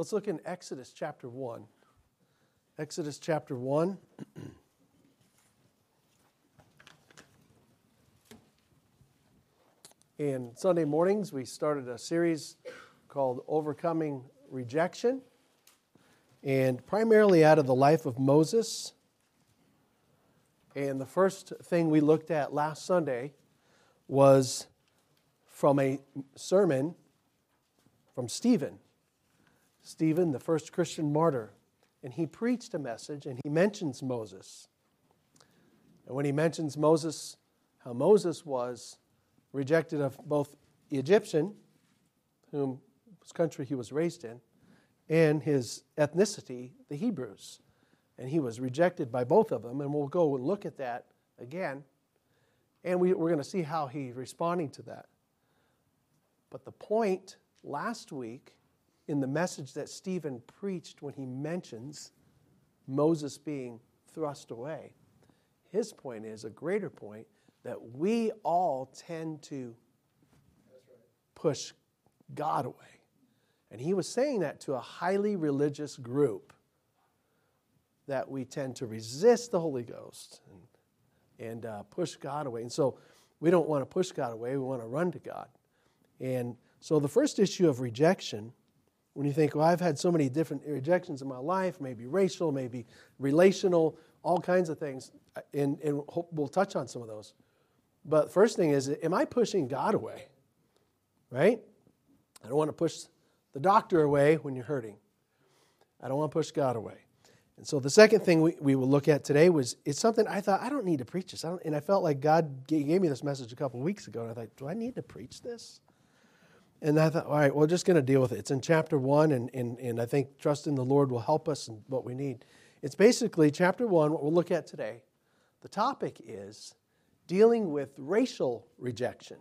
Let's look in Exodus chapter 1. Exodus chapter 1. In Sunday mornings, we started a series called Overcoming Rejection, and primarily out of the life of Moses. And the first thing we looked at last Sunday was from a sermon from Stephen. Stephen, the first Christian martyr. And he preached a message and he mentions Moses. And when he mentions Moses, how Moses was rejected of both the Egyptian, whom whose country he was raised in, and his ethnicity, the Hebrews. And he was rejected by both of them, and we'll go and look at that again. And we, are going to see how he's responding to that. But the point last week in the message that Stephen preached when he mentions Moses being thrust away, his point is a greater point that we all tend to push God away. And he was saying that to a highly religious group that we tend to resist the Holy Ghost and, and uh, push God away. And so we don't want to push God away, we want to run to God. And so the first issue of rejection, when you think, well, I've had so many different rejections in my life, maybe racial, maybe relational, all kinds of things, and, and we'll touch on some of those. But first thing is, am I pushing God away? Right? I don't want to push the doctor away when you're hurting. I don't want to push God away. And so the second thing we, we will look at today was it's something I thought, I don't need to preach this. I and I felt like God gave me this message a couple of weeks ago, and I thought, do I need to preach this? And I thought, all right, we're just going to deal with it. It's in chapter one, and, and, and I think trust in the Lord will help us in what we need. It's basically chapter one, what we'll look at today. The topic is dealing with racial rejection.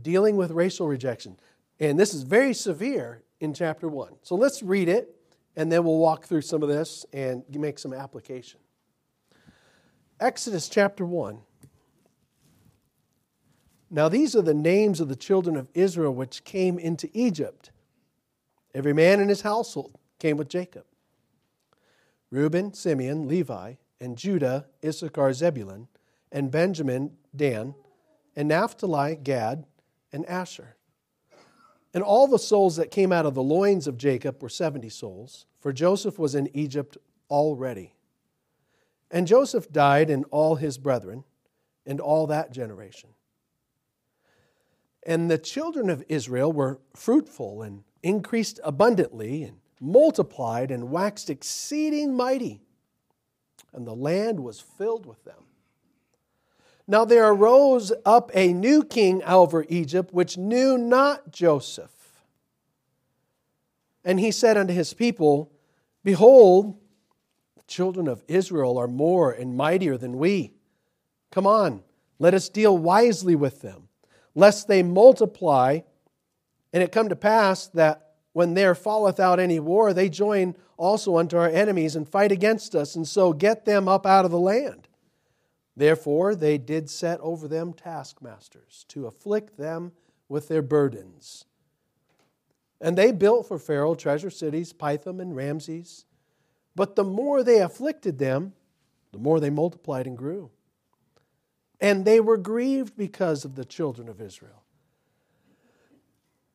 Dealing with racial rejection. And this is very severe in chapter 1. So let's read it, and then we'll walk through some of this and make some application. Exodus chapter 1. Now, these are the names of the children of Israel which came into Egypt. Every man in his household came with Jacob Reuben, Simeon, Levi, and Judah, Issachar, Zebulun and Benjamin, Dan, and Naphtali, Gad, and Asher. And all the souls that came out of the loins of Jacob were 70 souls, for Joseph was in Egypt already. And Joseph died and all his brethren and all that generation. And the children of Israel were fruitful and increased abundantly and multiplied and waxed exceeding mighty, and the land was filled with them. Now there arose up a new king over Egypt, which knew not Joseph. And he said unto his people, Behold, the children of Israel are more and mightier than we. Come on, let us deal wisely with them, lest they multiply, and it come to pass that when there falleth out any war, they join also unto our enemies and fight against us, and so get them up out of the land. Therefore, they did set over them taskmasters to afflict them with their burdens. And they built for Pharaoh treasure cities, Pithom and Ramses. But the more they afflicted them, the more they multiplied and grew. And they were grieved because of the children of Israel.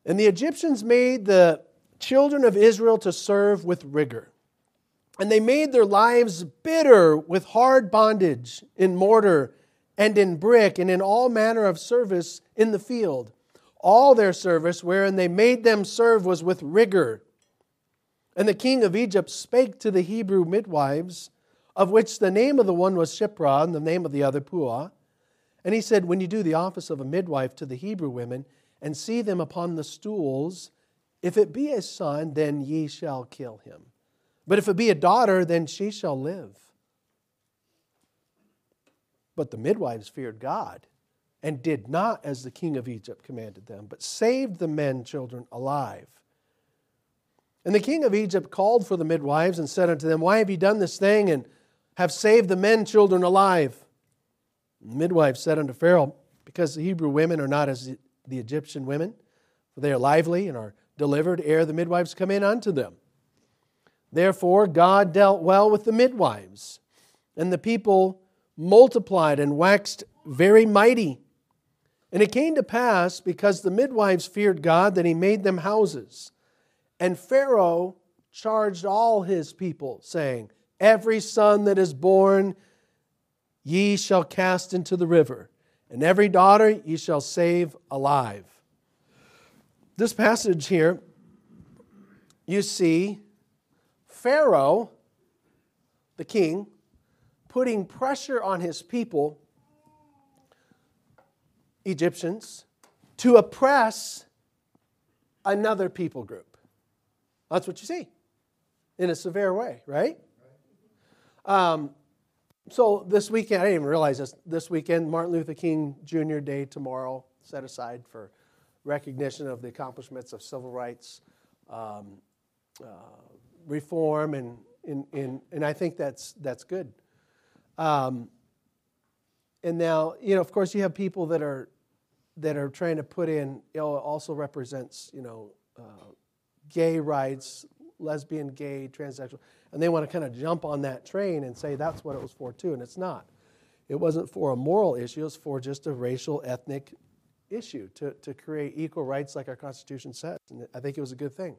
And the Egyptians made the children of Israel to serve with rigor. And they made their lives bitter with hard bondage in mortar and in brick and in all manner of service in the field. All their service wherein they made them serve was with rigor. And the king of Egypt spake to the Hebrew midwives, of which the name of the one was Shiphrah and the name of the other Puah. And he said, When you do the office of a midwife to the Hebrew women and see them upon the stools, if it be a son, then ye shall kill him. But if it be a daughter, then she shall live. But the midwives feared God and did not as the king of Egypt commanded them, but saved the men children alive. And the king of Egypt called for the midwives and said unto them, Why have ye done this thing and have saved the men children alive? The midwives said unto Pharaoh, Because the Hebrew women are not as the Egyptian women, for they are lively and are delivered ere the midwives come in unto them. Therefore, God dealt well with the midwives, and the people multiplied and waxed very mighty. And it came to pass, because the midwives feared God, that he made them houses. And Pharaoh charged all his people, saying, Every son that is born ye shall cast into the river, and every daughter ye shall save alive. This passage here, you see Pharaoh, the king, putting pressure on his people, Egyptians, to oppress another people group. That's what you see in a severe way, right? Um, so this weekend, I didn't even realize this. This weekend, Martin Luther King Jr. Day tomorrow, set aside for recognition of the accomplishments of civil rights um, uh, reform, and, in, in, and I think that's, that's good. Um, and now, you know, of course, you have people that are that are trying to put in. Know, also represents, you know, uh, gay rights, lesbian, gay, transsexual, and they want to kind of jump on that train and say that's what it was for too, and it's not. It wasn't for a moral issue, it was for just a racial, ethnic issue to, to create equal rights like our Constitution says. And I think it was a good thing.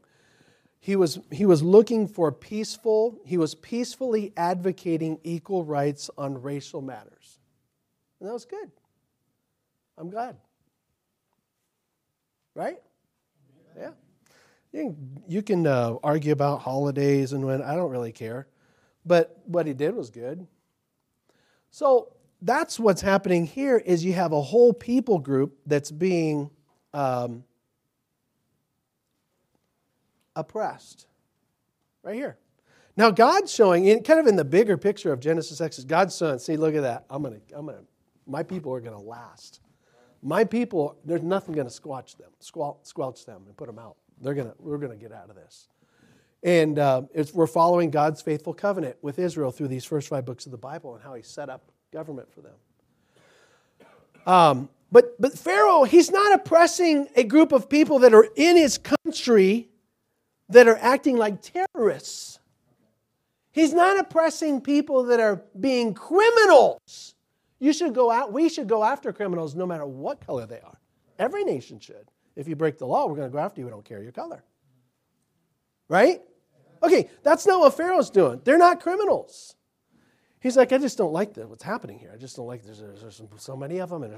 He was, he was looking for peaceful, he was peacefully advocating equal rights on racial matters. And that was good. I'm glad. Right? Yeah. You can, uh, argue about holidays and when, I don't really care. But what he did was good. So that's what's happening here is you have a whole people group that's being um, oppressed. Right here. Now God's showing, in, kind of in the bigger picture of Genesis Exodus, God's son see, look at that. I'm gonna, I'm gonna, my people are gonna last. My people, there's nothing gonna squelch them, squelch them and put them out. They're gonna, we're gonna get out of this. And uh, we're following God's faithful covenant with Israel through these first five books of the Bible and how He set up government for them. Um, but, but Pharaoh, he's not oppressing a group of people that are in his country that are acting like terrorists. He's not oppressing people that are being criminals. You should go out, we should go after criminals no matter what color they are. Every nation should. If you break the law, we're going to go after you. We don't care your color. Right? Okay, that's not what Pharaoh's doing. They're not criminals. He's like, I just don't like the, what's happening here. I just don't like there's, there's so many of them. And,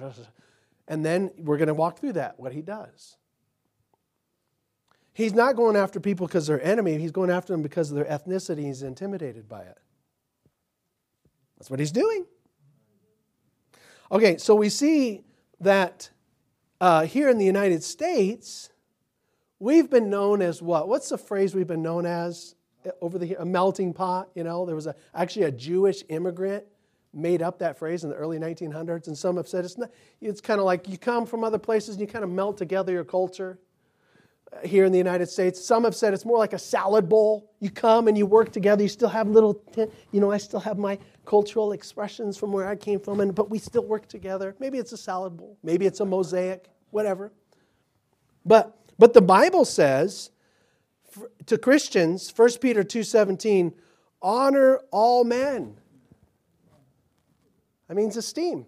and then we're going to walk through that, what he does. He's not going after people because they're enemy. He's going after them because of their ethnicity. He's intimidated by it. That's what he's doing. Okay, so we see that uh, here in the United States, we've been known as what? What's the phrase we've been known as over the a melting pot? You know, there was a, actually a Jewish immigrant made up that phrase in the early 1900s, and some have said it's not. It's kind of like you come from other places and you kind of melt together your culture here in the United States. Some have said it's more like a salad bowl. You come and you work together. You still have little, you know, I still have my cultural expressions from where I came from, and, but we still work together. Maybe it's a salad bowl. Maybe it's a mosaic, whatever. But, but the Bible says to Christians, 1 Peter 2.17, honor all men. That means esteem.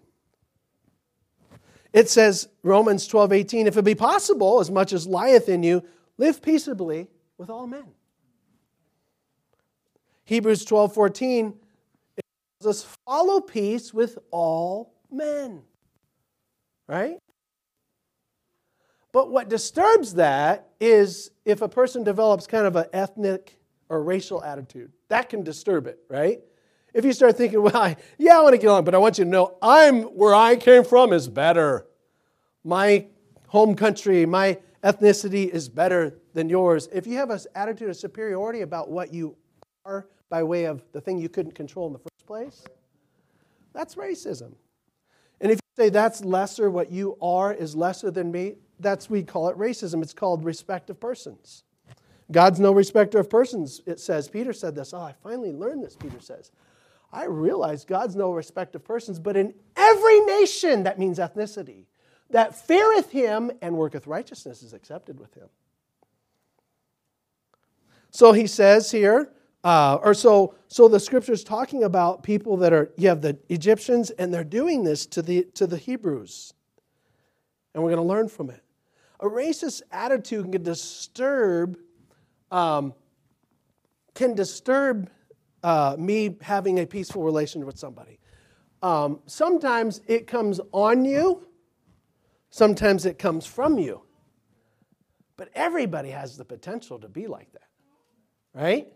It says, Romans 12, 18, if it be possible, as much as lieth in you, live peaceably with all men. Hebrews 12, 14, it tells us, follow peace with all men. Right? But what disturbs that is if a person develops kind of an ethnic or racial attitude. That can disturb it, right? If you start thinking, well, I, yeah, I want to get along, but I want you to know I'm where I came from is better. My home country, my ethnicity is better than yours. If you have an attitude of superiority about what you are by way of the thing you couldn't control in the first place, that's racism. And if you say that's lesser, what you are is lesser than me, that's we call it racism. It's called respect of persons. God's no respecter of persons, it says. Peter said this. Oh, I finally learned this, Peter says. I realize God's no respect of persons, but in every nation, that means ethnicity, that feareth him and worketh righteousness is accepted with him. So he says here, uh, or so, so the scripture is talking about people that are, you have the Egyptians, and they're doing this to the, to the Hebrews. And we're going to learn from it. A racist attitude can disturb, um, can disturb uh, me having a peaceful relationship with somebody. Um, sometimes it comes on you, sometimes it comes from you. But everybody has the potential to be like that, right?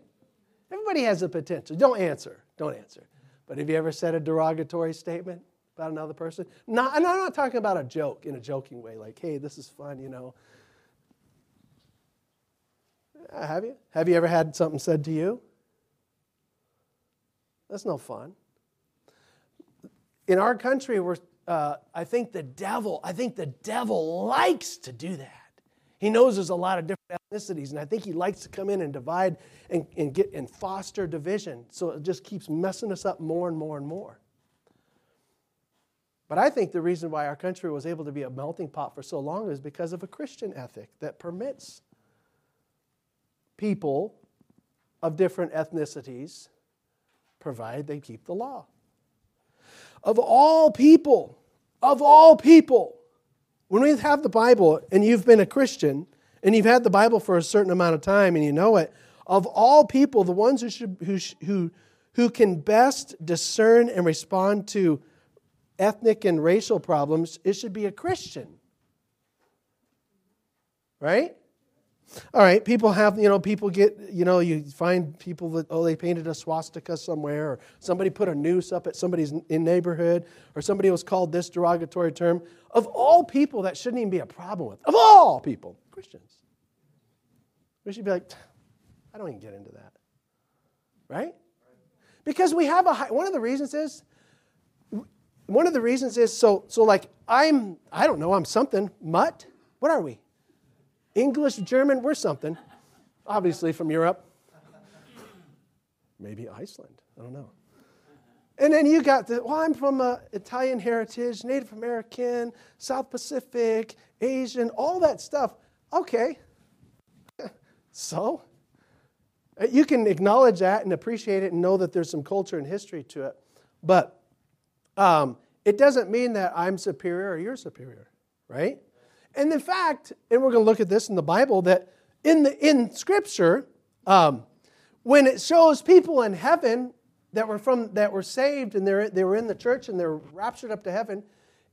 Everybody has the potential. Don't answer. Don't answer. But have you ever said a derogatory statement about another person? Not, I'm not talking about a joke in a joking way, like, hey, this is fun, you know. Uh, have you? Have you ever had something said to you? That's no fun. In our country, we're, uh, I think the devil, I think the devil likes to do that. He knows there's a lot of different ethnicities, and I think he likes to come in and divide and, and get and foster division. So it just keeps messing us up more and more and more. But I think the reason why our country was able to be a melting pot for so long is because of a Christian ethic that permits people of different ethnicities, provided they keep the law. Of all people, of all people, when we have the Bible and you've been a Christian and you've had the Bible for a certain amount of time and you know it, of all people, the ones who, should, who, who, who can best discern and respond to ethnic and racial problems, it should be a Christian. Right? All right, people have, you know, people get, you know, you find people that, oh, they painted a swastika somewhere, or somebody put a noose up at somebody's in neighborhood, or somebody was called this derogatory term. Of all people, that shouldn't even be a problem with. Of all people, Christians. We should be like, I don't even get into that. Right? Because we have a high, one of the reasons is, one of the reasons is, so, so like, I'm, I don't know, I'm something, mutt. What are we? English, German, we're something. Obviously from Europe. Maybe Iceland. I don't know. And then you got the, well, I'm from uh, Italian heritage, Native American, South Pacific, Asian, all that stuff. Okay. so? Uh, you can acknowledge that and appreciate it and know that there's some culture and history to it. But um, it doesn't mean that I'm superior or you're superior, right? And in fact, and we're going to look at this in the Bible, that in, the, in Scripture, um, when it shows people in heaven that were, from, that were saved and they're, they were in the church and they're raptured up to heaven,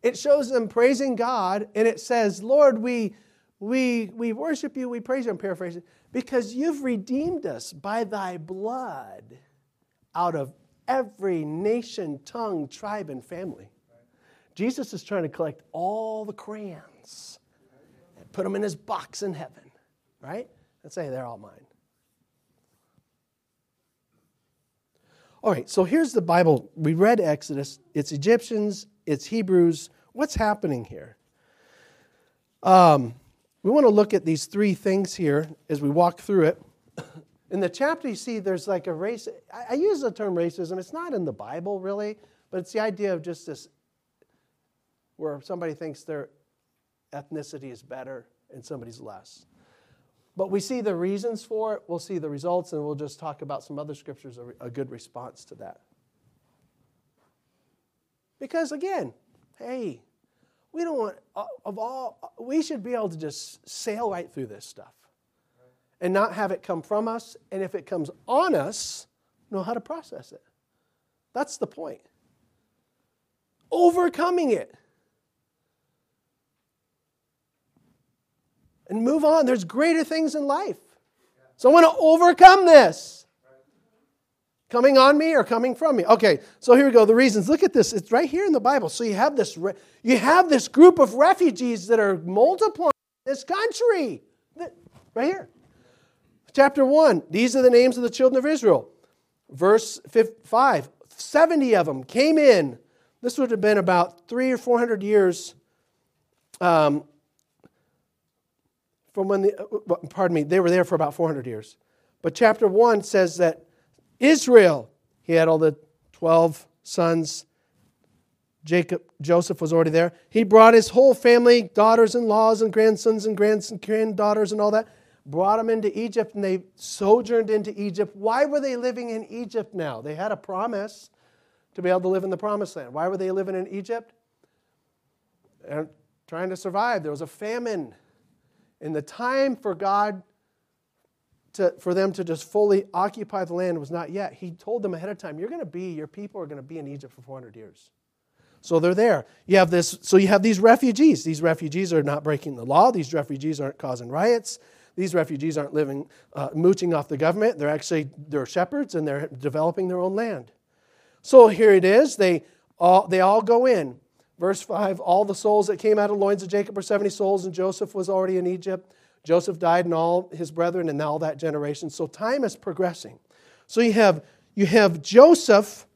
it shows them praising God and it says, Lord, we, we, we worship you, we praise you, I'm paraphrasing, because you've redeemed us by thy blood out of every nation, tongue, tribe, and family. Jesus is trying to collect all the crayons put them in his box in heaven, right? And say, they're all mine. All right, so here's the Bible. We read Exodus. It's Egyptians, it's Hebrews. What's happening here? Um, we want to look at these three things here as we walk through it. In the chapter, you see there's like a race. I use the term racism. It's not in the Bible, really, but it's the idea of just this where somebody thinks they're ethnicity is better and somebody's less. But we see the reasons for it, we'll see the results, and we'll just talk about some other scriptures, a good response to that. Because again, hey, we don't want, uh, of all, we should be able to just sail right through this stuff and not have it come from us. And if it comes on us, know how to process it. That's the point. Overcoming it. And move on. There's greater things in life. So I want to overcome this. Coming on me or coming from me. Okay, so here we go. The reasons. Look at this. It's right here in the Bible. So you have this you have this group of refugees that are multiplying in this country. Right here. Chapter 1. These are the names of the children of Israel. Verse 5. 70 of them came in. This would have been about three or four hundred years um, from when the, uh, pardon me, they were there for about 400 years. But chapter 1 says that Israel, he had all the 12 sons. Jacob, Joseph was already there. He brought his whole family, daughters in laws and grandsons and granddaughters and all that. brought them into Egypt and they sojourned into Egypt. Why were they living in Egypt now? They had a promise to be able to live in the promised land. Why were they living in Egypt? And trying to survive. There was a famine. And the time for God to, for them to just fully occupy the land was not yet. He told them ahead of time, you're going to be, your people are going to be in Egypt for 400 years. So they're there. You have this, so you have these refugees. These refugees are not breaking the law. These refugees aren't causing riots. These refugees aren't living, uh, mooching off the government. They're actually, they're shepherds and they're developing their own land. So here it is. They all, they all go in. Verse 5 All the souls that came out of the loins of Jacob were 70 souls, and Joseph was already in Egypt. Joseph died and all his brethren and all that generation. So time is progressing. So you have, you have Joseph,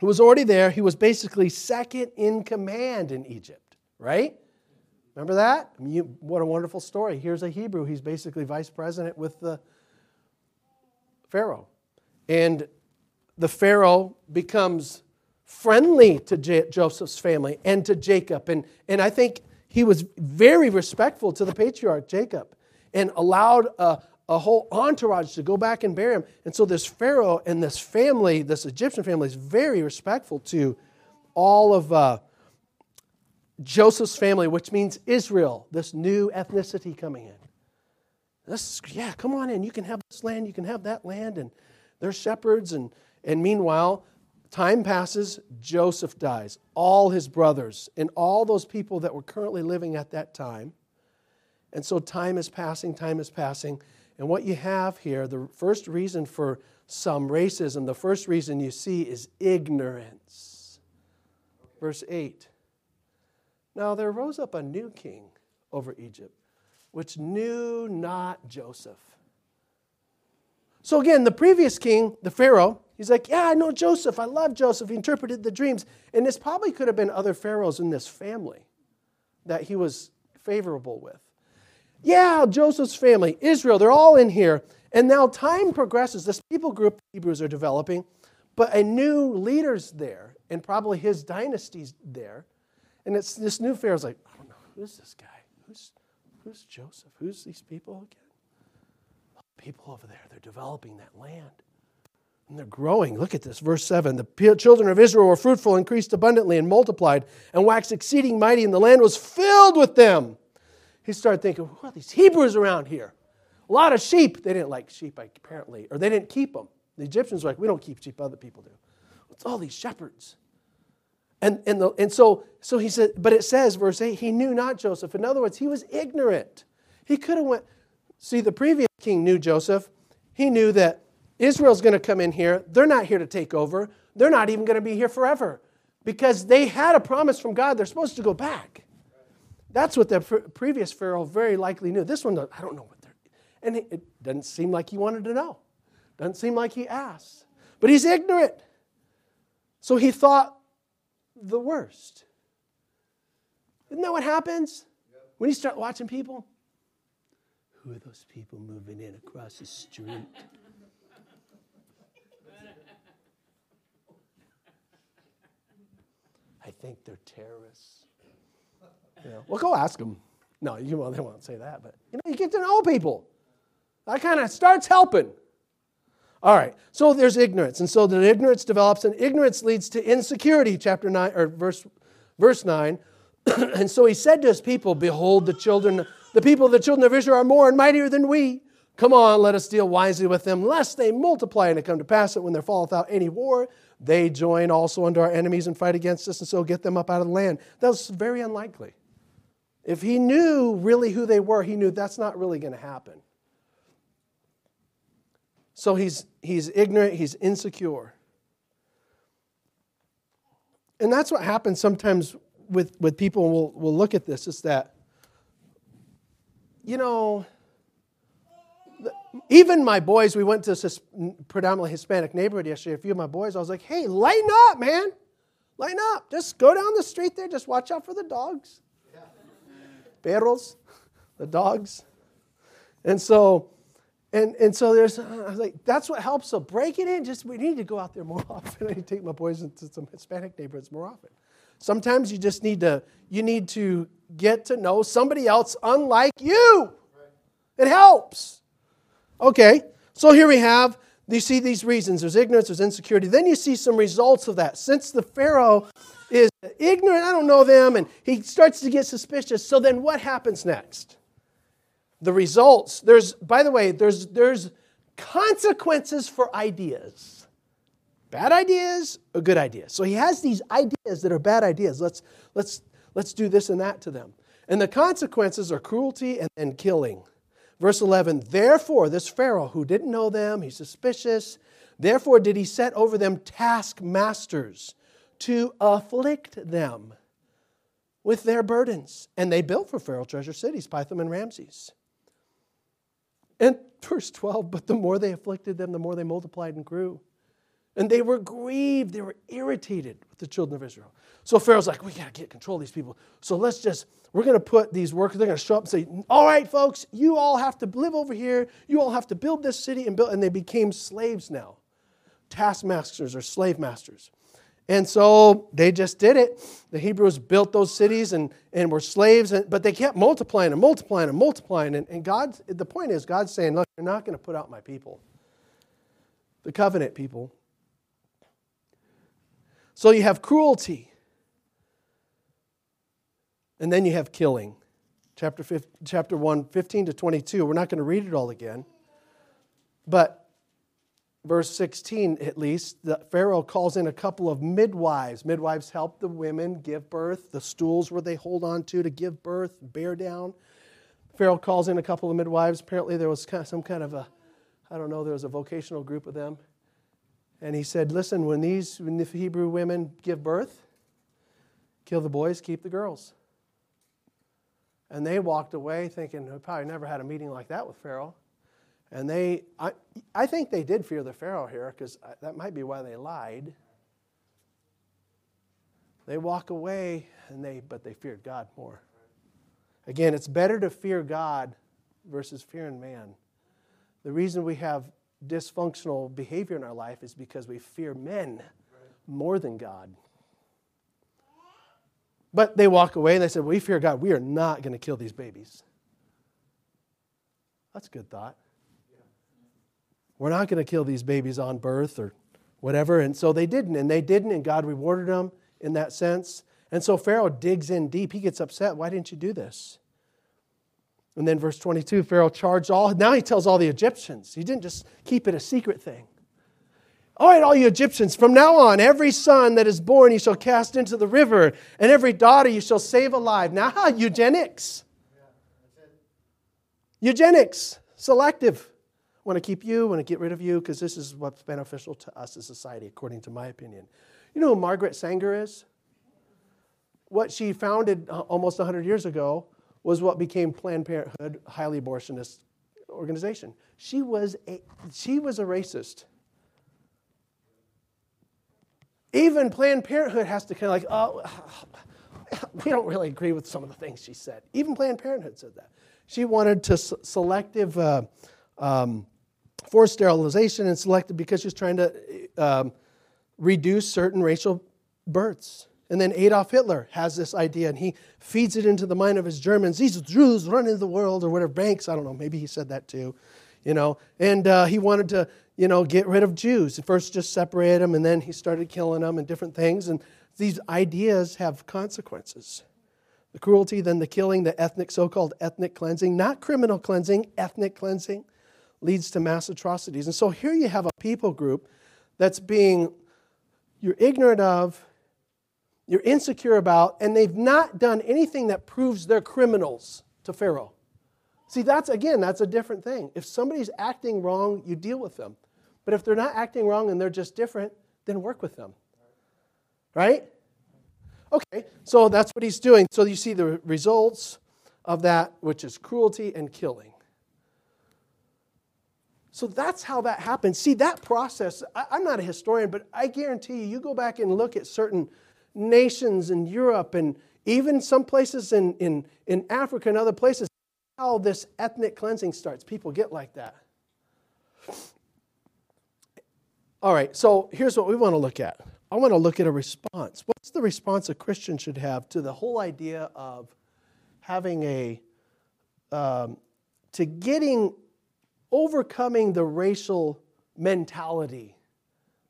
who was already there. He was basically second in command in Egypt, right? Remember that? What a wonderful story. Here's a Hebrew. He's basically vice president with the Pharaoh. And the Pharaoh becomes friendly to J- Joseph's family and to Jacob. And, and I think he was very respectful to the patriarch Jacob and allowed a, a whole entourage to go back and bury him. And so this Pharaoh and this family, this Egyptian family, is very respectful to all of uh, Joseph's family, which means Israel, this new ethnicity coming in. This, yeah, come on in. You can have this land, you can have that land, and they're shepherds. And, and meanwhile, Time passes, Joseph dies, all his brothers, and all those people that were currently living at that time. And so time is passing, time is passing. And what you have here, the first reason for some racism, the first reason you see is ignorance. Verse 8 Now there rose up a new king over Egypt, which knew not Joseph. So again, the previous king, the Pharaoh, He's like, Yeah, I know Joseph. I love Joseph. He interpreted the dreams. And this probably could have been other pharaohs in this family that he was favorable with. Yeah, Joseph's family, Israel, they're all in here. And now time progresses. This people group Hebrews are developing, but a new leader's there, and probably his dynasty's there. And it's this new Pharaoh's like, I don't know, who's this guy? Who's, who's Joseph? Who's these people again? People over there, they're developing that land. And they're growing. Look at this, verse 7. The children of Israel were fruitful, increased abundantly, and multiplied, and waxed exceeding mighty, and the land was filled with them. He started thinking, who are these Hebrews around here? A lot of sheep. They didn't like sheep, apparently, or they didn't keep them. The Egyptians were like, we don't keep sheep, other people do. It's all these shepherds. And, and, the, and so, so he said, but it says, verse 8, he knew not Joseph. In other words, he was ignorant. He could have went, see, the previous king knew Joseph. He knew that Israel's going to come in here. They're not here to take over. They're not even going to be here forever because they had a promise from God. They're supposed to go back. That's what the previous Pharaoh very likely knew. This one, I don't know what they're. And it doesn't seem like he wanted to know. Doesn't seem like he asked. But he's ignorant. So he thought the worst. Isn't that what happens when you start watching people? Who are those people moving in across the street? I think they're terrorists. You know, well, go ask them. No, you, well, they won't say that, but you know, you get to know people. That kind of starts helping. All right, so there's ignorance, and so the ignorance develops, and ignorance leads to insecurity. Chapter nine or verse verse nine. and so he said to his people, "Behold, the children, the people of the children of Israel are more and mightier than we. Come on, let us deal wisely with them, lest they multiply and it come to pass that when there falleth out any war, they join also unto our enemies and fight against us and so get them up out of the land. That was very unlikely. If he knew really who they were, he knew that's not really going to happen. So he's, he's ignorant, he's insecure. And that's what happens sometimes with, with people, and we'll, we'll look at this, is that, you know, even my boys, we went to this predominantly Hispanic neighborhood yesterday. A few of my boys, I was like, hey, lighten up, man. Lighten up. Just go down the street there. Just watch out for the dogs. Yeah. Perros, the dogs. And so, and, and so there's, I was like, that's what helps. So break it in. Just, we need to go out there more often. I need to take my boys into some Hispanic neighborhoods more often. Sometimes you just need to, you need to get to know somebody else unlike you. It helps. Okay, so here we have, you see these reasons there's ignorance, there's insecurity. Then you see some results of that. Since the Pharaoh is ignorant, I don't know them, and he starts to get suspicious. So then what happens next? The results, there's, by the way, there's, there's consequences for ideas. Bad ideas or good ideas. So he has these ideas that are bad ideas. Let's, let's, let's do this and that to them. And the consequences are cruelty and, killing. Verse 11, therefore, this Pharaoh who didn't know them, he's suspicious, therefore did he set over them taskmasters to afflict them with their burdens. And they built for Pharaoh treasure cities, Pithom and Ramses. And verse 12, but the more they afflicted them, the more they multiplied and grew. And they were grieved, they were irritated with the children of Israel. So Pharaoh's like, we got to get control of these people. So let's just, we're going to put these workers, they're going to show up and say, all right, folks, you all have to live over here. You all have to build this city and build. And they became slaves now, taskmasters or slave masters. And so they just did it. The Hebrews built those cities and, and were slaves, and, but they kept multiplying and multiplying and multiplying. And, and God, the point is, God's saying, look, you're not going to put out my people, the covenant people. So you have cruelty, and then you have killing. Chapter, 15, chapter 1, 15 to 22. We're not going to read it all again. But verse 16 at least, the Pharaoh calls in a couple of midwives. Midwives help the women give birth, the stools where they hold on to to give birth, bear down. Pharaoh calls in a couple of midwives. Apparently, there was some kind of a, I don't know, there was a vocational group of them. And he said, Listen, when these when the Hebrew women give birth, kill the boys, keep the girls. And they walked away thinking, we probably never had a meeting like that with Pharaoh. And they, I, I think they did fear the Pharaoh here because that might be why they lied. They walk away, and they, but they feared God more. Again, it's better to fear God versus fearing man. The reason we have dysfunctional behavior in our life is because we fear men more than God. But they walk away and they said, We fear God. We are not going to kill these babies. That's a good thought. We're not going to kill these babies on birth or whatever. And so they didn't, and they didn't, and God rewarded them in that sense. And so Pharaoh digs in deep. He gets upset. Why didn't you do this? And then verse 22, Pharaoh charged all. Now he tells all the Egyptians. He didn't just keep it a secret thing. All right, all you Egyptians, from now on, every son that is born you shall cast into the river, and every daughter you shall save alive. Now, eugenics. Eugenics, selective want to keep you, want to get rid of you, because this is what's beneficial to us as society, according to my opinion. You know who Margaret Sanger is? What she founded uh, almost 100 years ago was what became Planned Parenthood, highly abortionist organization. She was a, she was a racist. Even Planned Parenthood has to kind of like, oh, we don't really agree with some of the things she said. Even Planned Parenthood said that. She wanted to selective uh, um, forced sterilization and selective because she was trying to um, reduce certain racial births. And then Adolf Hitler has this idea and he feeds it into the mind of his Germans. These Jews running the world or whatever, banks, I don't know, maybe he said that too, you know. And uh, he wanted to, you know, get rid of Jews. First just separate them and then he started killing them and different things. And these ideas have consequences. The cruelty, then the killing, the ethnic, so called ethnic cleansing, not criminal cleansing, ethnic cleansing leads to mass atrocities. And so here you have a people group that's being, you're ignorant of, you're insecure about, and they've not done anything that proves they're criminals to Pharaoh. See, that's again, that's a different thing. If somebody's acting wrong, you deal with them. But if they're not acting wrong and they're just different, then work with them. Right? Okay, so that's what he's doing. So you see the results of that, which is cruelty and killing. So that's how that happens. See, that process, I, am not a historian, but I guarantee you, you go back and look at certain nations in Europe and even some places in, in, in Africa and other places, how this ethnic cleansing starts. People get like that. All right, so here's what we want to look at. I want to look at a response. What's the response a Christian should have to the whole idea of having a um, to getting, overcoming the racial mentality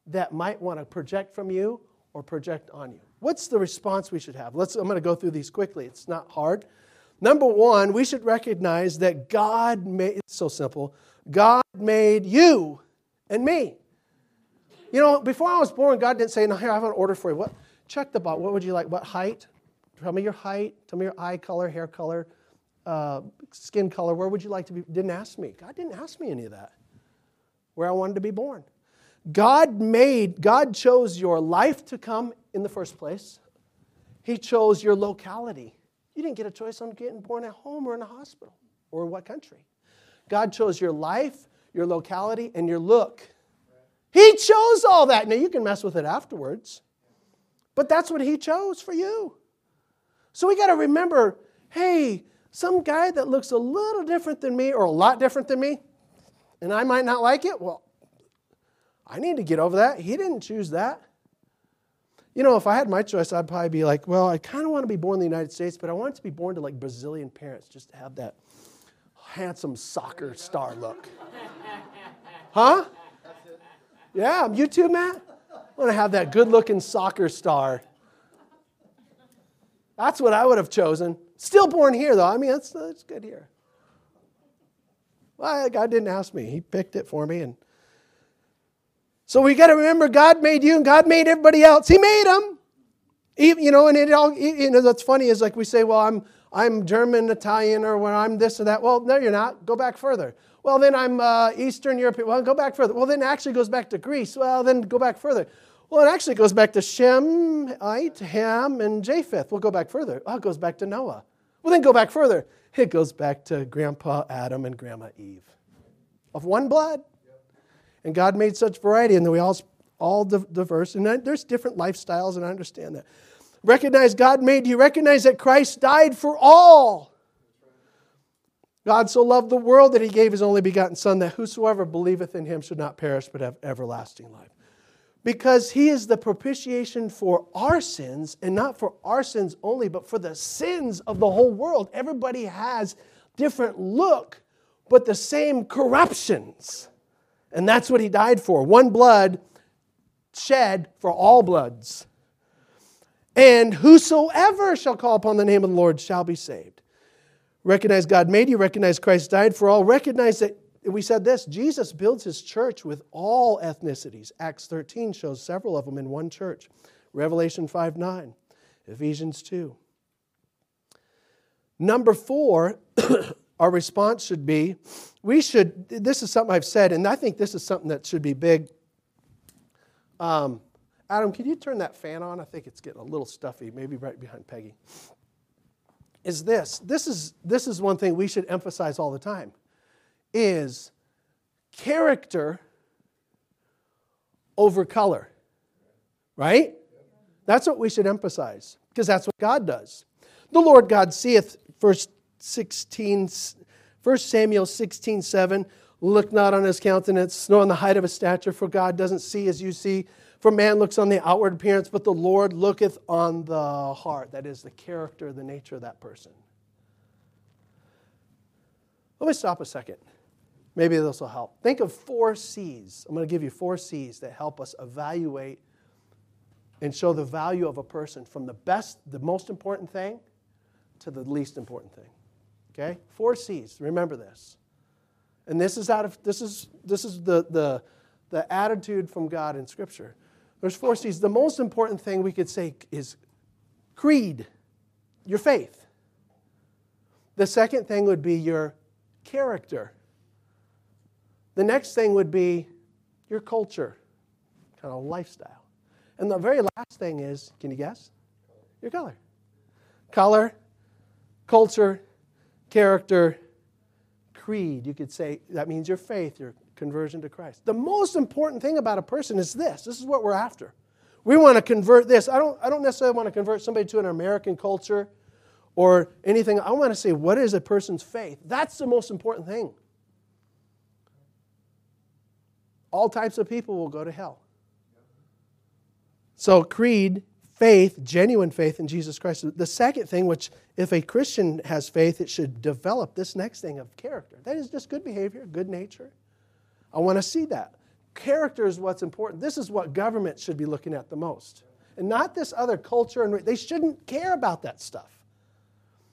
that might want to project from you or project on you. What's the response we should have? Let's, I'm going to go through these quickly. It's not hard. Number one, we should recognize that God made, it's so simple, God made you and me. You know, before I was born, God didn't say, no, here, I have an order for you. What? Check the box. What would you like? What height? Tell me your height. Tell me your eye color, hair color, uh, skin color. Where would you like to be? Didn't ask me. God didn't ask me any of that. Where I wanted to be born. God made, God chose your life to come in the first place. He chose your locality. You didn't get a choice on getting born at home or in a hospital or in what country. God chose your life, your locality, and your look. He chose all that. Now you can mess with it afterwards, but that's what He chose for you. So we got to remember hey, some guy that looks a little different than me or a lot different than me, and I might not like it, well, I need to get over that. He didn't choose that. You know, if I had my choice, I'd probably be like, well, I kind of want to be born in the United States, but I want to be born to like Brazilian parents just to have that handsome soccer star look. huh? Yeah, you too, Matt? I want to have that good looking soccer star. That's what I would have chosen. Still born here, though. I mean, that's, that's good here. Well, God didn't ask me, He picked it for me. And so we got to remember God made you and God made everybody else. He made them. you know, and it all, you know, that's funny is like we say, well, I'm, I'm German, Italian, or when I'm this or that. Well, no, you're not. Go back further. Well, then I'm uh, Eastern European. Well, go back further. Well, then it actually goes back to Greece. Well, then go back further. Well, it actually goes back to Shem, Ite, Ham, and Japheth. We'll go back further. Oh, it goes back to Noah. Well, then go back further. It goes back to Grandpa Adam and Grandma Eve of one blood. And God made such variety, and we all all diverse, and there's different lifestyles, and I understand that. Recognize God made you. Recognize that Christ died for all. God so loved the world that he gave his only begotten Son, that whosoever believeth in him should not perish but have everlasting life. Because he is the propitiation for our sins, and not for our sins only, but for the sins of the whole world. Everybody has different look, but the same corruptions. And that's what he died for. One blood shed for all bloods. And whosoever shall call upon the name of the Lord shall be saved. Recognize God made you, recognize Christ died for all, recognize that we said this Jesus builds his church with all ethnicities. Acts 13 shows several of them in one church. Revelation 5 9, Ephesians 2. Number four, our response should be we should, this is something I've said, and I think this is something that should be big. Um, Adam, can you turn that fan on? I think it's getting a little stuffy, maybe right behind Peggy. Is this, this is, this is one thing we should emphasize all the time, is character over color, right? That's what we should emphasize, because that's what God does. The Lord God seeth, verse 16, 1 Samuel 16, 7, look not on his countenance, nor on the height of his stature, for God doesn't see as you see for man looks on the outward appearance, but the Lord looketh on the heart. That is the character, the nature of that person. Let me stop a second. Maybe this will help. Think of four C's. I'm going to give you four C's that help us evaluate and show the value of a person from the best, the most important thing to the least important thing. Okay? Four C's. Remember this. And this is out of this is this is the the the attitude from God in Scripture. There's four C's. The most important thing we could say is creed, your faith. The second thing would be your character. The next thing would be your culture, kind of lifestyle. And the very last thing is can you guess? Your color. Color, culture, character, creed. You could say that means your faith, your conversion to Christ. The most important thing about a person is this this is what we're after. We want to convert this. I don't, I don't necessarily want to convert somebody to an American culture or anything. I want to say, what is a person's faith? That's the most important thing. All types of people will go to hell. So, creed, faith, genuine faith in Jesus Christ. The second thing, which if a Christian has faith, it should develop this next thing of character. That is just good behavior, good nature. I want to see that. Character is what's important. This is what government should be looking at the most. And not this other culture, and they shouldn't care about that stuff.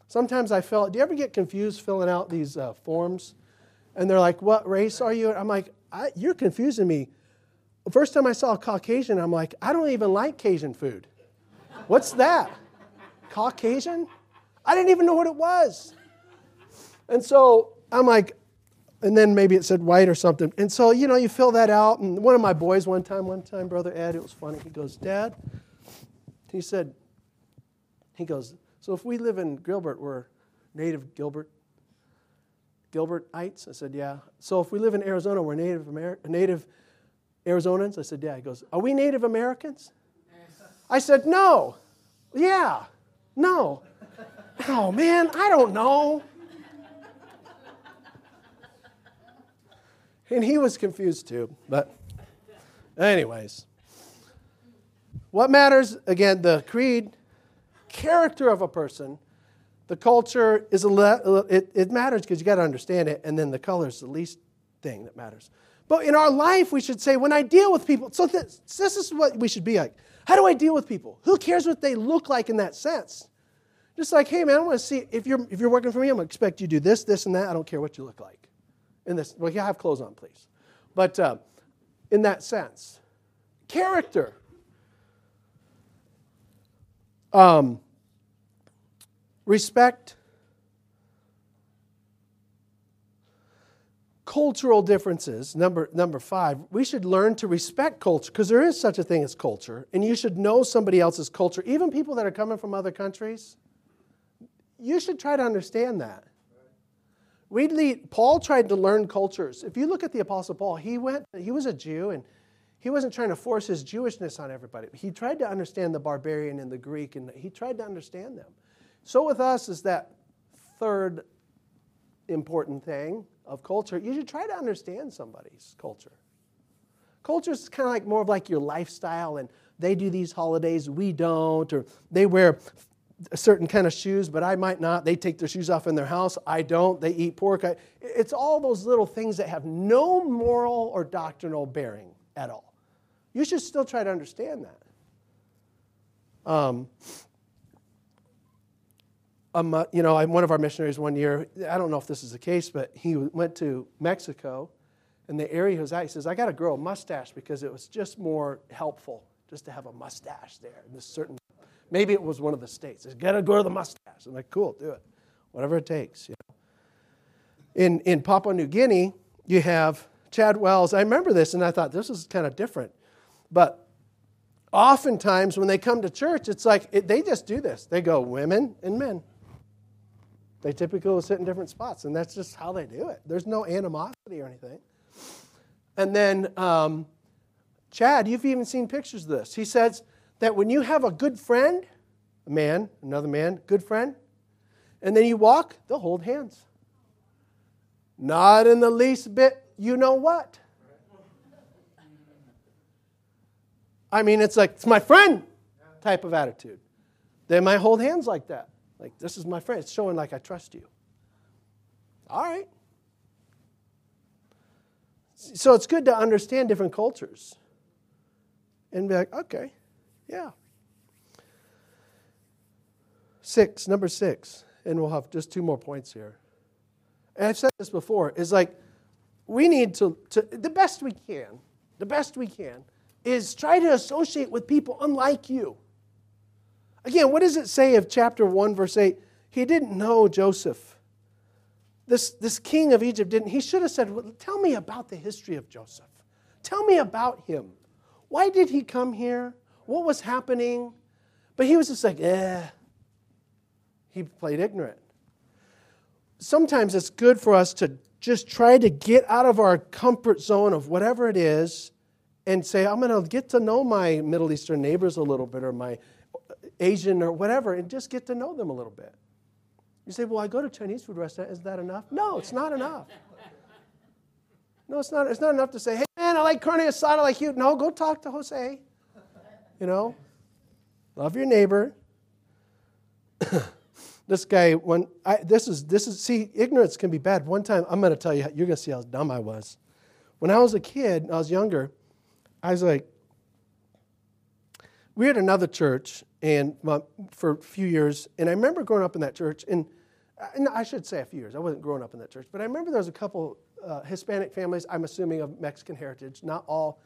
Sometimes I felt, do you ever get confused filling out these uh, forms? And they're like, what race are you? I'm like, you're confusing me. First time I saw a Caucasian, I'm like, I don't even like Cajun food. What's that? Caucasian? I didn't even know what it was. And so I'm like, and then maybe it said white or something. And so, you know, you fill that out. And one of my boys, one time, one time, Brother Ed, it was funny. He goes, Dad, he said, he goes, so if we live in Gilbert, we're native Gilbert, Gilbertites? I said, yeah. So if we live in Arizona, we're native, Amer- native Arizonans? I said, yeah. He goes, are we Native Americans? I said, no. Yeah. No. Oh, man, I don't know. And he was confused too. But, anyways, what matters, again, the creed, character of a person, the culture is a le- it, it matters because you got to understand it, and then the color is the least thing that matters. But in our life, we should say, when I deal with people, so this, this is what we should be like. How do I deal with people? Who cares what they look like in that sense? Just like, hey man, I want to see if you're if you're working for me, I'm gonna expect you to do this, this, and that. I don't care what you look like. In this, well, you have clothes on, please. But uh, in that sense, character. Um, respect cultural differences, number, number five, we should learn to respect culture because there is such a thing as culture, and you should know somebody else's culture, even people that are coming from other countries. You should try to understand that. We lead, Paul tried to learn cultures. If you look at the Apostle Paul, he went, he was a Jew, and he wasn't trying to force his Jewishness on everybody. He tried to understand the barbarian and the Greek, and he tried to understand them. So with us is that third important thing of culture, you should try to understand somebody's culture. Culture is kind of like more of like your lifestyle, and they do these holidays, we don't, or they wear a certain kind of shoes, but I might not. They take their shoes off in their house, I don't. They eat pork. I, it's all those little things that have no moral or doctrinal bearing at all. You should still try to understand that. Um, um, you know, one of our missionaries one year, I don't know if this is the case, but he went to Mexico, and the area he was at, he says, I got to grow a mustache because it was just more helpful just to have a mustache there in this certain, maybe it was one of the states. He's got to grow the mustache. I'm like, cool, do it. Whatever it takes, you know. In, in Papua New Guinea, you have Chad Wells. I remember this, and I thought this is kind of different. But oftentimes when they come to church, it's like it, they just do this. They go women and men. They typically will sit in different spots, and that's just how they do it. There's no animosity or anything. And then, um, Chad, you've even seen pictures of this. He says that when you have a good friend, a man, another man, good friend, and then you walk, they'll hold hands. Not in the least bit, you know what? I mean, it's like, it's my friend type of attitude. They might hold hands like that. Like, this is my friend. It's showing like I trust you. All right. So it's good to understand different cultures and be like, okay, yeah. Six, number six, and we'll have just two more points here. And I've said this before, is like we need to, to the best we can, the best we can, is try to associate with people unlike you. Again, what does it say of chapter 1, verse 8? He didn't know Joseph. This, this king of Egypt didn't. He should have said, well, Tell me about the history of Joseph. Tell me about him. Why did he come here? What was happening? But he was just like, eh. He played ignorant. Sometimes it's good for us to just try to get out of our comfort zone of whatever it is and say, I'm going to get to know my Middle Eastern neighbors a little bit or my Asian or whatever, and just get to know them a little bit. You say, well, I go to Chinese food restaurant. Is that enough? No, it's not enough. No, it's not. It's not enough to say, hey, man, I like carne asada like you. No, go talk to Jose. You know? Love your neighbor. this guy, when I, this is this is see, ignorance can be bad. One time, I'm going to tell you, you're going to see how dumb I was. When I was a kid, I was younger. I was like, we had another church, and for a few years, and I remember growing up in that church, and I should say a few years. I wasn't growing up in that church, but I remember there was a couple uh, Hispanic families. I'm assuming of Mexican heritage. Not all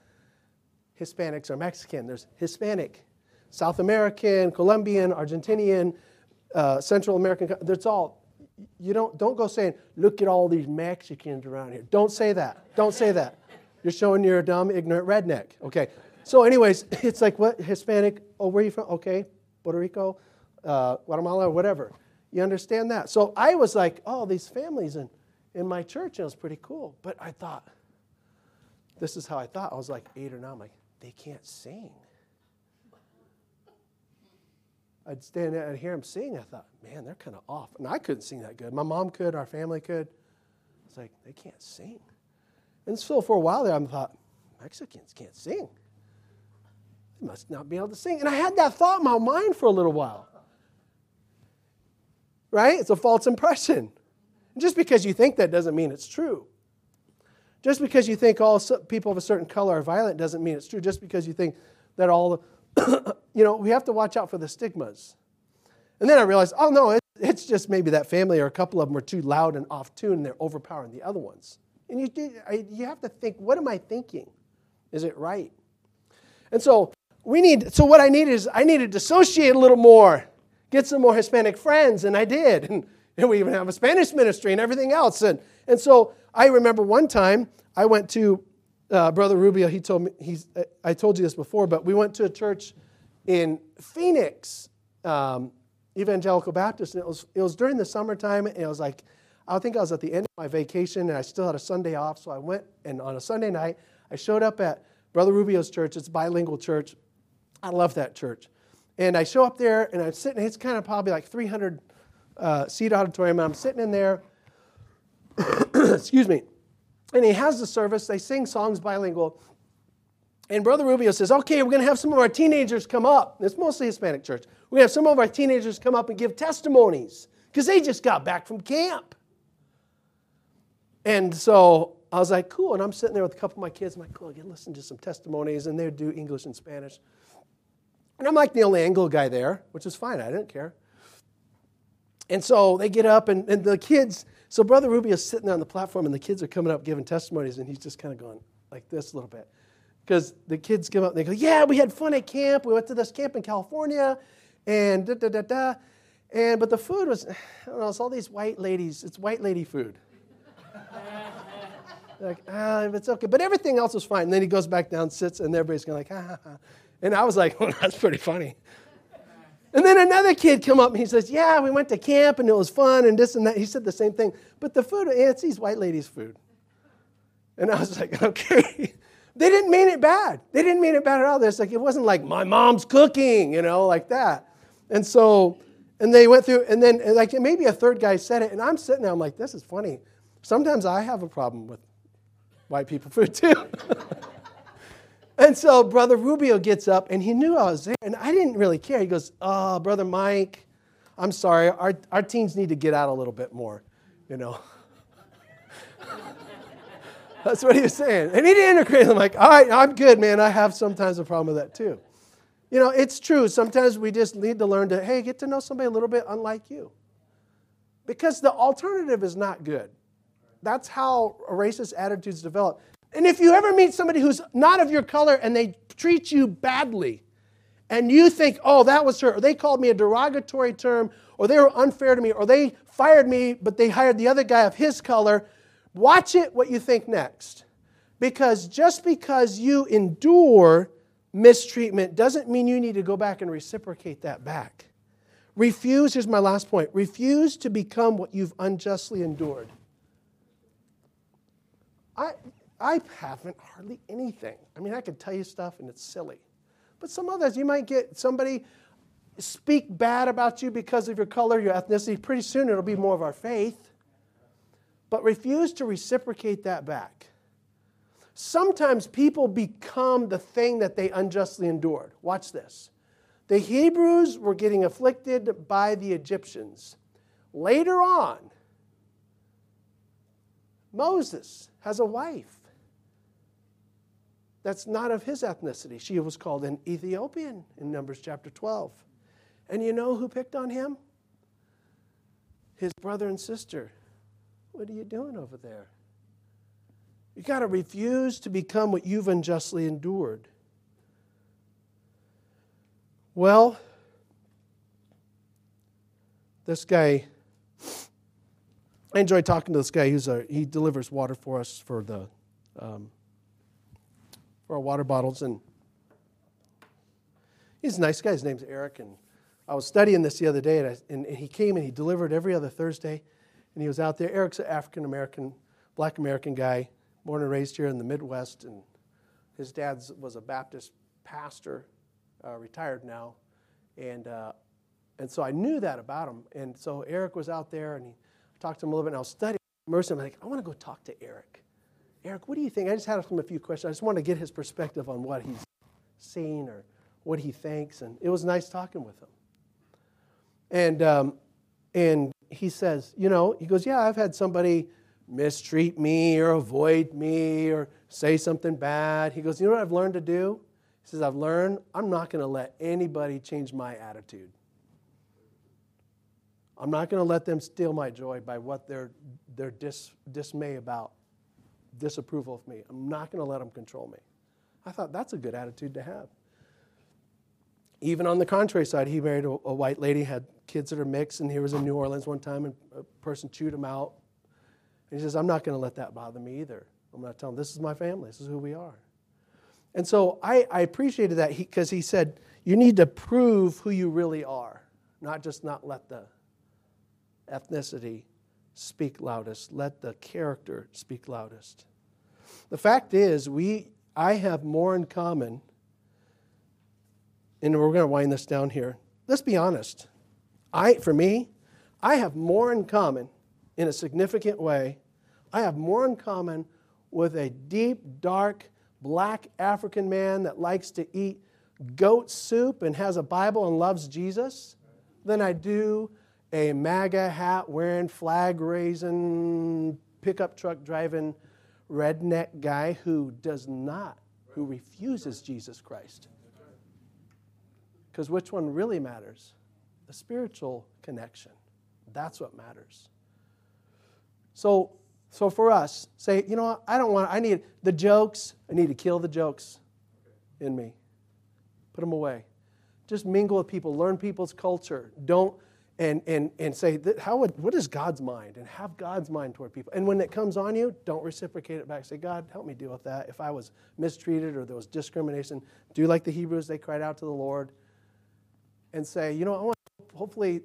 Hispanics are Mexican. There's Hispanic, South American, Colombian, Argentinian, uh, Central American. That's all. You don't don't go saying, "Look at all these Mexicans around here." Don't say that. Don't say that. You're showing you're a dumb, ignorant redneck. Okay. So, anyways, it's like what Hispanic? Oh, where are you from? Okay, Puerto Rico, uh, Guatemala, whatever. You understand that? So I was like, oh, these families in, in my church, and it was pretty cool. But I thought, this is how I thought. I was like eight or nine. I'm like, they can't sing. I'd stand there and hear them sing. I thought, man, they're kind of off. And I couldn't sing that good. My mom could, our family could. It's like, they can't sing. And so for a while there, I thought, Mexicans can't sing. They must not be able to sing. And I had that thought in my mind for a little while. Right? It's a false impression. Just because you think that doesn't mean it's true. Just because you think all people of a certain color are violent doesn't mean it's true. Just because you think that all, you know, we have to watch out for the stigmas. And then I realized, oh no, it, it's just maybe that family or a couple of them are too loud and off tune and they're overpowering the other ones. And you, you have to think, what am I thinking? Is it right? And so we need, so what I need is I need to dissociate a little more, get some more Hispanic friends, and I did. And, and we even have a Spanish ministry and everything else. And, and so I remember one time I went to uh, Brother Rubio. He told me, he's, I told you this before, but we went to a church in Phoenix, um, Evangelical Baptist, and it was, it was during the summertime, and it was like, I think I was at the end of my vacation, and I still had a Sunday off, so I went, and on a Sunday night, I showed up at Brother Rubio's church. It's a bilingual church. I love that church. And I show up there, and I'm sitting, it's kind of probably like 300 uh, seat auditorium, and I'm sitting in there, excuse me, and he has the service. They sing songs bilingual. And Brother Rubio says, okay, we're going to have some of our teenagers come up. It's mostly Hispanic church. We have some of our teenagers come up and give testimonies because they just got back from camp. And so I was like, cool. And I'm sitting there with a couple of my kids. I'm like, cool, I can listen to some testimonies. And they do English and Spanish. And I'm like the only Anglo guy there, which is fine. I didn't care. And so they get up, and, and the kids, so Brother Rubio is sitting there on the platform, and the kids are coming up giving testimonies, and he's just kind of going like this a little bit. Because the kids come up and they go, Yeah, we had fun at camp. We went to this camp in California, and da da da da. And, but the food was, I don't know, it's all these white ladies, it's white lady food. like, ah, it's okay. But everything else was fine. And then he goes back down, sits, and everybody's going like, ha ha ha. And I was like, well, that's pretty funny. And then another kid come up and he says, yeah, we went to camp and it was fun and this and that. He said the same thing. But the food, these white ladies' food. And I was like, okay. they didn't mean it bad. They didn't mean it bad at all. It's like, it wasn't like my mom's cooking, you know, like that. And so, and they went through, and then like maybe a third guy said it, and I'm sitting there, I'm like, this is funny. Sometimes I have a problem with white people food too. And so Brother Rubio gets up and he knew I was there and I didn't really care. He goes, Oh, Brother Mike, I'm sorry. Our, our teens need to get out a little bit more, you know. That's what he was saying. And he didn't agree. I'm like, All right, I'm good, man. I have sometimes a problem with that too. You know, it's true. Sometimes we just need to learn to, hey, get to know somebody a little bit unlike you. Because the alternative is not good. That's how racist attitudes develop. And if you ever meet somebody who's not of your color and they treat you badly, and you think, oh, that was her, or they called me a derogatory term, or they were unfair to me, or they fired me, but they hired the other guy of his color, watch it what you think next. Because just because you endure mistreatment doesn't mean you need to go back and reciprocate that back. Refuse, here's my last point refuse to become what you've unjustly endured. I, I haven't hardly anything. I mean, I can tell you stuff and it's silly. But some others, you might get somebody speak bad about you because of your color, your ethnicity. Pretty soon it'll be more of our faith. But refuse to reciprocate that back. Sometimes people become the thing that they unjustly endured. Watch this. The Hebrews were getting afflicted by the Egyptians. Later on, Moses has a wife that's not of his ethnicity. She was called an Ethiopian in Numbers chapter 12. And you know who picked on him? His brother and sister. What are you doing over there? You got to refuse to become what you've unjustly endured. Well, this guy, I enjoy talking to this guy. A, he delivers water for us for the um, for our water bottles, and he's a nice guy. His name's Eric, and I was studying this the other day, and, I, and, he came and he delivered every other Thursday, and he was out there. Eric's an African American, Black American guy, born and raised here in the Midwest, and his dad was a Baptist pastor, uh, retired now, and uh, and so I knew that about him. And so Eric was out there, and he talked to him a little bit, and I was studying mercy. I'm like, I want to go talk to Eric. Eric, what do you think? I just had him a few questions. I just want to get his perspective on what he's seen or what he thinks. And it was nice talking with him. And, um, and he says, you know, he goes, yeah, I've had somebody mistreat me or avoid me or say something bad. He goes, you know what I've learned to do? He says, I've learned I'm not going to let anybody change my attitude. I'm not going to let them steal my joy by what they're, they're dis, dismay about disapproval of me. I'm not going to let them control me. I thought that's a good attitude to have. Even on the contrary side, he married a, a white lady, had kids that are mixed, and he was in New Orleans one time, and a person chewed him out. And he says, I'm not going to let that bother me either. I'm going to tell him, this is my family, this is who we are. And so I, I appreciated that because he, he said, you need to prove who you really are, not just not let the ethnicity speak loudest. Let the character speak loudest. The fact is, we, I have more in common, and we're going to wind this down here. Let's be honest. I, for me, I have more in common in a significant way. I have more in common with a deep, dark, black African man that likes to eat goat soup and has a Bible and loves Jesus than I do a MAGA hat wearing, flag raising, pickup truck driving redneck guy who does not, who refuses Jesus Christ. Because which one really matters? The spiritual connection. That's what matters. So, so for us, say, you know what, I don't want, I need the jokes, I need to kill the jokes in me. Put them away. Just mingle with people, learn people's culture. Don't and, and, and say, that how would, what is God's mind? And have God's mind toward people. And when it comes on you, don't reciprocate it back. Say, God, help me deal with that. If I was mistreated or there was discrimination, do like the Hebrews, they cried out to the Lord and say, you know, I want, hopefully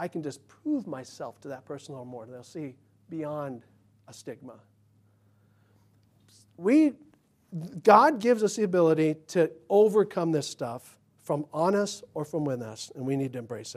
I can just prove myself to that person a little more. They'll see beyond a stigma. We, God gives us the ability to overcome this stuff from on us or from within us, and we need to embrace that.